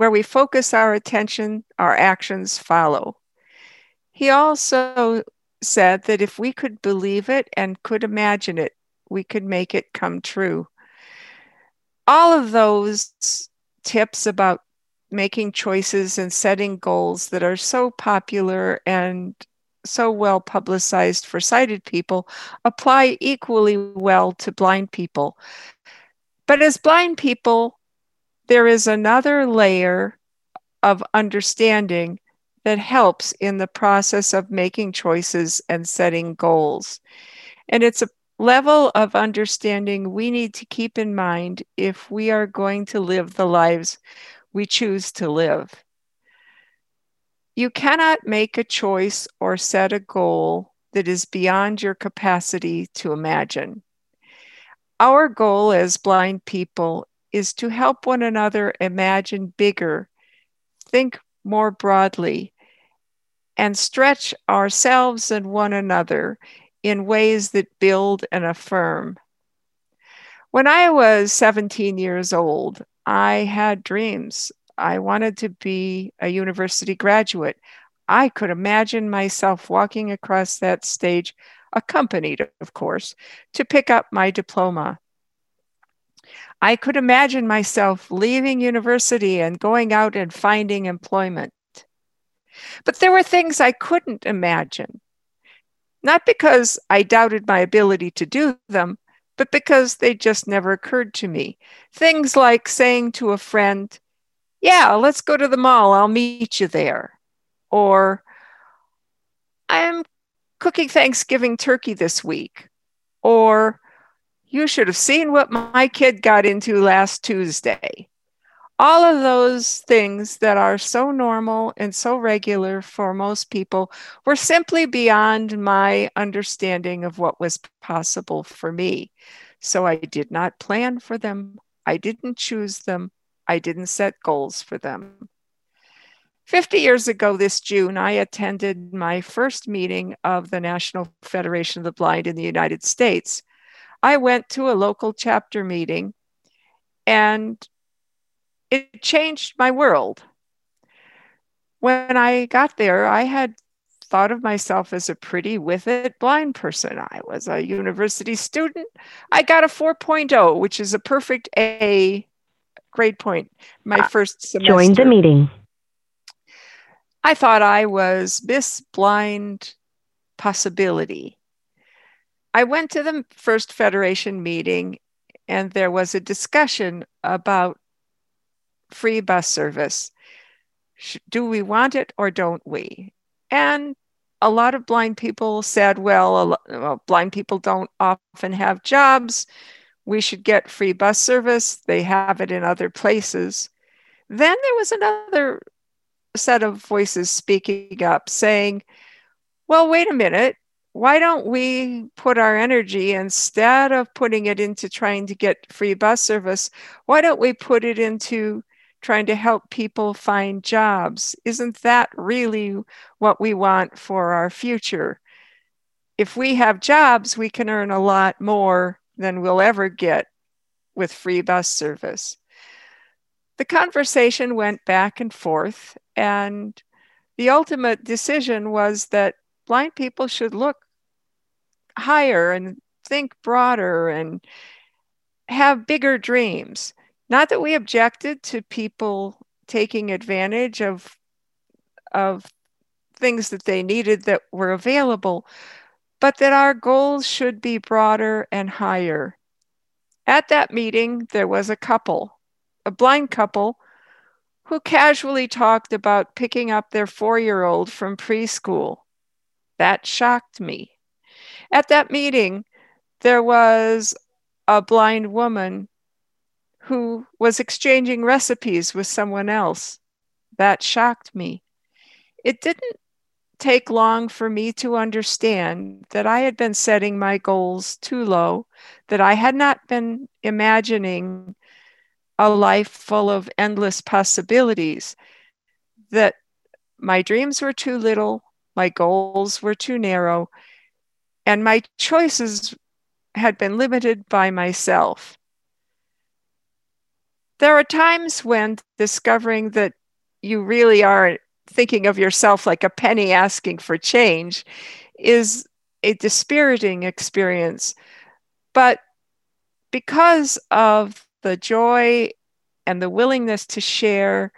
Where we focus our attention, our actions follow. He also said that if we could believe it and could imagine it, we could make it come true. All of those tips about making choices and setting goals that are so popular and so well publicized for sighted people apply equally well to blind people. But as blind people, there is another layer of understanding that helps in the process of making choices and setting goals. And it's a level of understanding we need to keep in mind if we are going to live the lives we choose to live. You cannot make a choice or set a goal that is beyond your capacity to imagine. Our goal as blind people is to help one another imagine bigger, think more broadly, and stretch ourselves and one another in ways that build and affirm. When I was 17 years old, I had dreams. I wanted to be a university graduate. I could imagine myself walking across that stage, accompanied, of course, to pick up my diploma. I could imagine myself leaving university and going out and finding employment. But there were things I couldn't imagine, not because I doubted my ability to do them, but because they just never occurred to me. Things like saying to a friend, Yeah, let's go to the mall, I'll meet you there. Or, I'm cooking Thanksgiving turkey this week. Or, you should have seen what my kid got into last Tuesday. All of those things that are so normal and so regular for most people were simply beyond my understanding of what was possible for me. So I did not plan for them. I didn't choose them. I didn't set goals for them. 50 years ago this June, I attended my first meeting of the National Federation of the Blind in the United States. I went to a local chapter meeting and it changed my world. When I got there, I had thought of myself as a pretty with it blind person. I was a university student. I got a 4.0, which is a perfect A grade point my uh, first semester. Join the meeting. I thought I was Miss Blind Possibility. I went to the first Federation meeting and there was a discussion about free bus service. Do we want it or don't we? And a lot of blind people said, well, well, blind people don't often have jobs. We should get free bus service. They have it in other places. Then there was another set of voices speaking up saying, well, wait a minute. Why don't we put our energy instead of putting it into trying to get free bus service? Why don't we put it into trying to help people find jobs? Isn't that really what we want for our future? If we have jobs, we can earn a lot more than we'll ever get with free bus service. The conversation went back and forth, and the ultimate decision was that blind people should look higher and think broader and have bigger dreams. Not that we objected to people taking advantage of of things that they needed that were available, but that our goals should be broader and higher. At that meeting, there was a couple, a blind couple, who casually talked about picking up their four year old from preschool. That shocked me. At that meeting, there was a blind woman who was exchanging recipes with someone else. That shocked me. It didn't take long for me to understand that I had been setting my goals too low, that I had not been imagining a life full of endless possibilities, that my dreams were too little, my goals were too narrow, and my choices had been limited by myself. There are times when discovering that you really are thinking of yourself like a penny asking for change is a dispiriting experience. But because of the joy and the willingness to share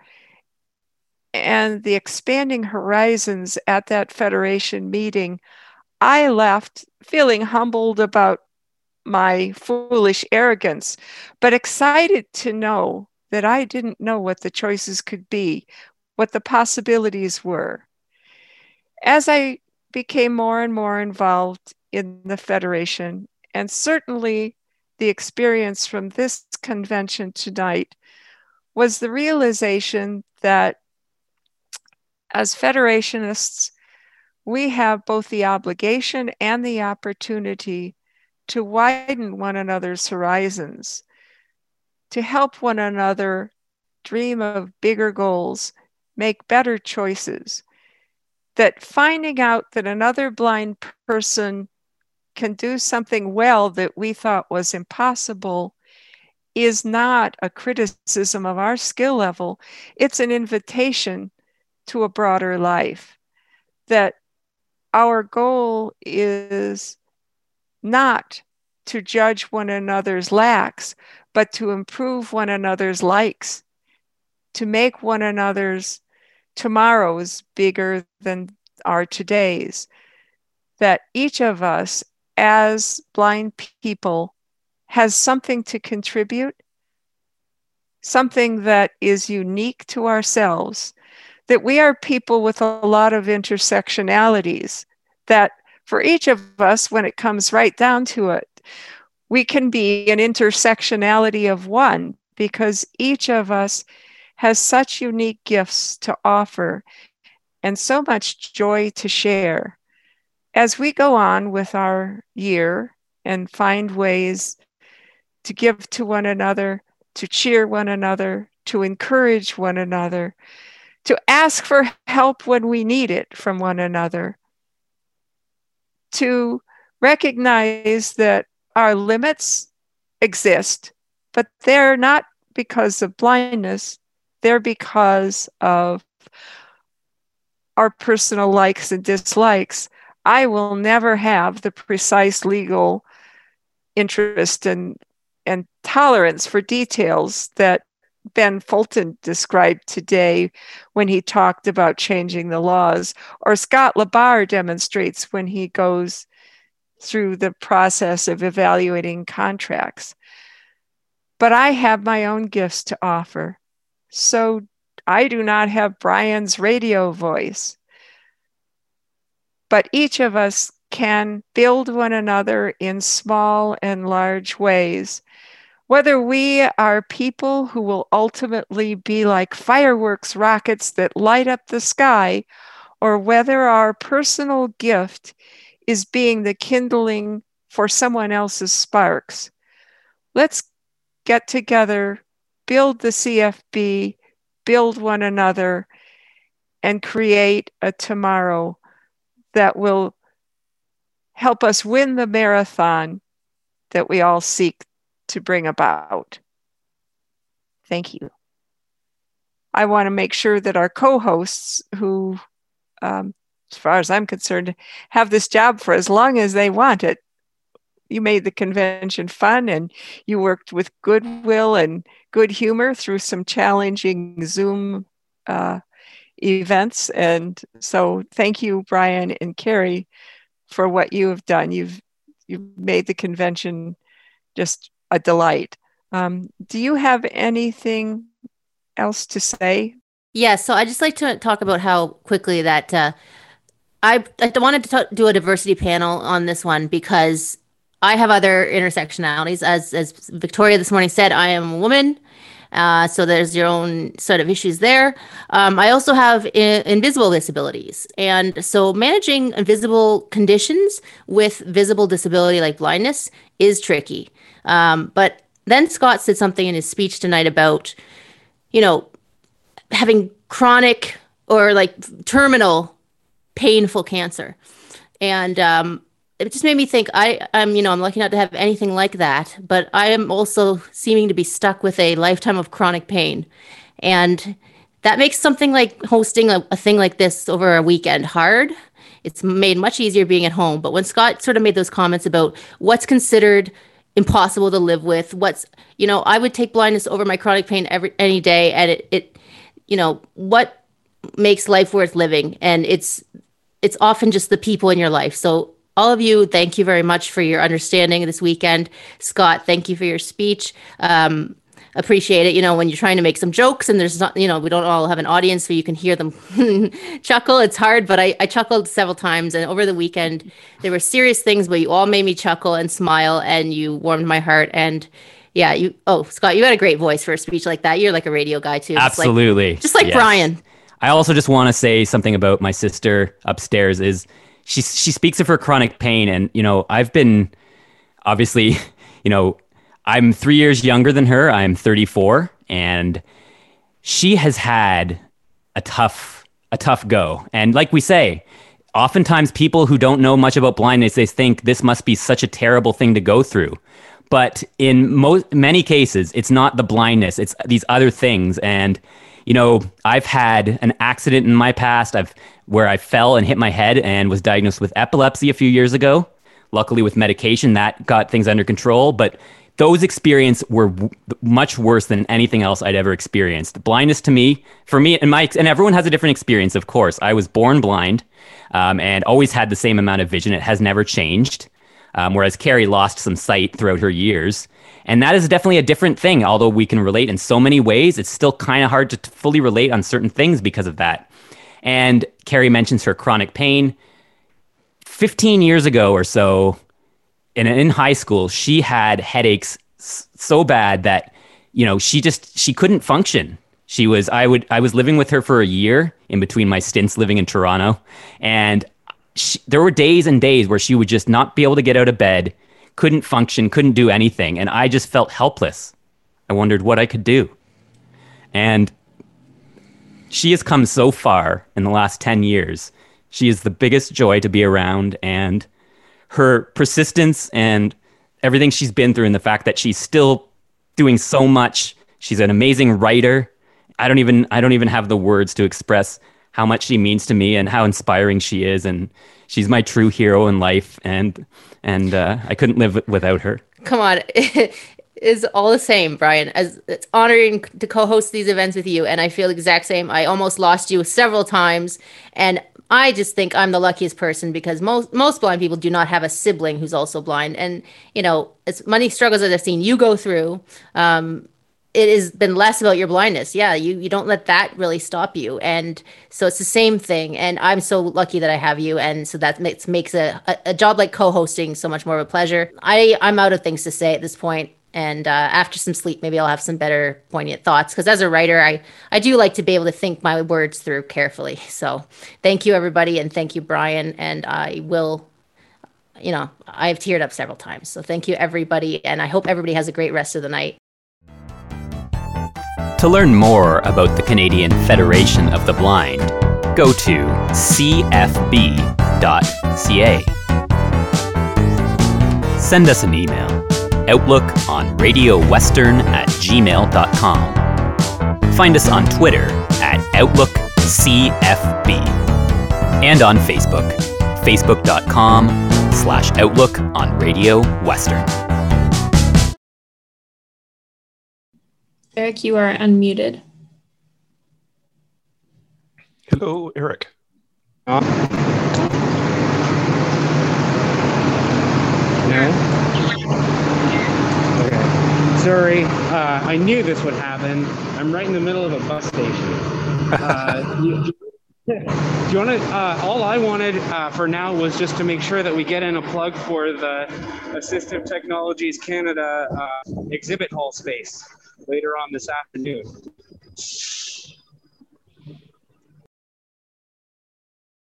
and the expanding horizons at that Federation meeting, I left feeling humbled about my foolish arrogance, but excited to know that I didn't know what the choices could be, what the possibilities were. As I became more and more involved in the Federation, and certainly the experience from this convention tonight was the realization that as Federationists, we have both the obligation and the opportunity to widen one another's horizons, to help one another dream of bigger goals, make better choices. That finding out that another blind person can do something well that we thought was impossible is not a criticism of our skill level, it's an invitation to a broader life. That our goal is not to judge one another's lacks, but to improve one another's likes, to make one another's tomorrows bigger than our todays. That each of us, as blind people, has something to contribute, something that is unique to ourselves that we are people with a lot of intersectionalities, that for each of us, when it comes right down to it, we can be an intersectionality of one because each of us has such unique gifts to offer and so much joy to share. As we go on with our year and find ways to give to one another, to cheer one another, to encourage one another, to ask for help when we need it from one another, to recognize that our limits exist, but they're not because of blindness, they're because of our personal likes and dislikes. I will never have the precise legal interest and, and tolerance for details that Ben Fulton described today when he talked about changing the laws, or Scott LaBarre demonstrates when he goes through the process of evaluating contracts. But I have my own gifts to offer. So I do not have Brian's radio voice. But each of us can build one another in small and large ways whether we are people who will ultimately be like fireworks rockets that light up the sky, or whether our personal gift is being the kindling for someone else's sparks. Let's get together, build the CFB, build one another, and create a tomorrow that will help us win the marathon that we all seek to bring about. Thank you. I want to make sure that our co hosts, who, um, as far as I'm concerned, have this job for as long as they want it. You made the convention fun and you worked with goodwill and good humor through some challenging Zoom uh, events. And so, thank you, Brian and Carrie, for what you have done. You've you've made the convention just a delight. Um, do you have anything else to say? Yeah, so I just like to talk about how quickly that uh, I, I wanted to talk, do a diversity panel on this one because I have other intersectionalities. As as Victoria this morning said, I am a woman. Uh, so there's your own set of issues there. Um, I also have I- invisible disabilities. And so managing invisible conditions with visible disability like blindness is tricky. Um, but then Scott said something in his speech tonight about, you know, having chronic or like terminal painful cancer. And um, it just made me think I, I'm, you know, I'm lucky not to have anything like that, but I am also seeming to be stuck with a lifetime of chronic pain. And that makes something like hosting a, a thing like this over a weekend hard. It's made much easier being at home. But when Scott sort of made those comments about what's considered impossible to live with what's you know i would take blindness over my chronic pain every any day and it, it you know what makes life worth living and it's it's often just the people in your life so all of you thank you very much for your understanding this weekend scott thank you for your speech um, appreciate it. You know, when you're trying to make some jokes and there's not, you know, we don't all have an audience so you can hear them chuckle. It's hard, but I, I chuckled several times. And over the weekend, there were serious things, but you all made me chuckle and smile and you warmed my heart. And yeah, you, oh, Scott, you had a great voice for a speech like that. You're like a radio guy too. Absolutely. Just like, just like yes. Brian. I also just want to say something about my sister upstairs is she she speaks of her chronic pain and you know I've been obviously you know I'm three years younger than her. I'm 34, and she has had a tough, a tough go. And like we say, oftentimes people who don't know much about blindness, they think this must be such a terrible thing to go through. But in most many cases, it's not the blindness; it's these other things. And you know, I've had an accident in my past. I've where I fell and hit my head and was diagnosed with epilepsy a few years ago. Luckily, with medication, that got things under control. But those experiences were w- much worse than anything else I'd ever experienced. Blindness to me, for me, and my and everyone has a different experience. Of course, I was born blind um, and always had the same amount of vision. It has never changed. Um, whereas Carrie lost some sight throughout her years, and that is definitely a different thing. Although we can relate in so many ways, it's still kind of hard to t- fully relate on certain things because of that. And Carrie mentions her chronic pain. 15 years ago or so, in, in high school, she had headaches so bad that, you know, she just, she couldn't function. She was, I would, I was living with her for a year in between my stints living in Toronto. And she, there were days and days where she would just not be able to get out of bed, couldn't function, couldn't do anything. And I just felt helpless. I wondered what I could do. And she has come so far in the last 10 years. She is the biggest joy to be around. And her persistence and everything she's been through and the fact that she's still doing so much. She's an amazing writer. I don't even I don't even have the words to express how much she means to me and how inspiring she is and she's my true hero in life and and uh, I couldn't live without her. Come on. Is all the same, Brian. As it's honoring to co-host these events with you and I feel the exact same. I almost lost you several times and I just think I'm the luckiest person because most most blind people do not have a sibling who's also blind, and you know, as many struggles as I've seen you go through, um, it has been less about your blindness. Yeah, you you don't let that really stop you, and so it's the same thing. And I'm so lucky that I have you, and so that makes makes a, a job like co-hosting so much more of a pleasure. I I'm out of things to say at this point. And uh, after some sleep, maybe I'll have some better poignant thoughts. Because as a writer, I I do like to be able to think my words through carefully. So thank you everybody, and thank you Brian, and I will. You know, I've teared up several times. So thank you everybody, and I hope everybody has a great rest of the night. To learn more about the Canadian Federation of the Blind, go to cfb.ca. Send us an email, outlook on radiowestern at gmail.com. Find us on Twitter at OutlookCFB and on Facebook, facebook.com slash outlook on Radio Western. Eric, you are unmuted. Hello, Eric. Uh, no? Okay. Sorry, uh, I knew this would happen. I'm right in the middle of a bus station. Uh, you, do you want to? Uh, all I wanted uh, for now was just to make sure that we get in a plug for the Assistive Technologies Canada uh, exhibit hall space later on this afternoon.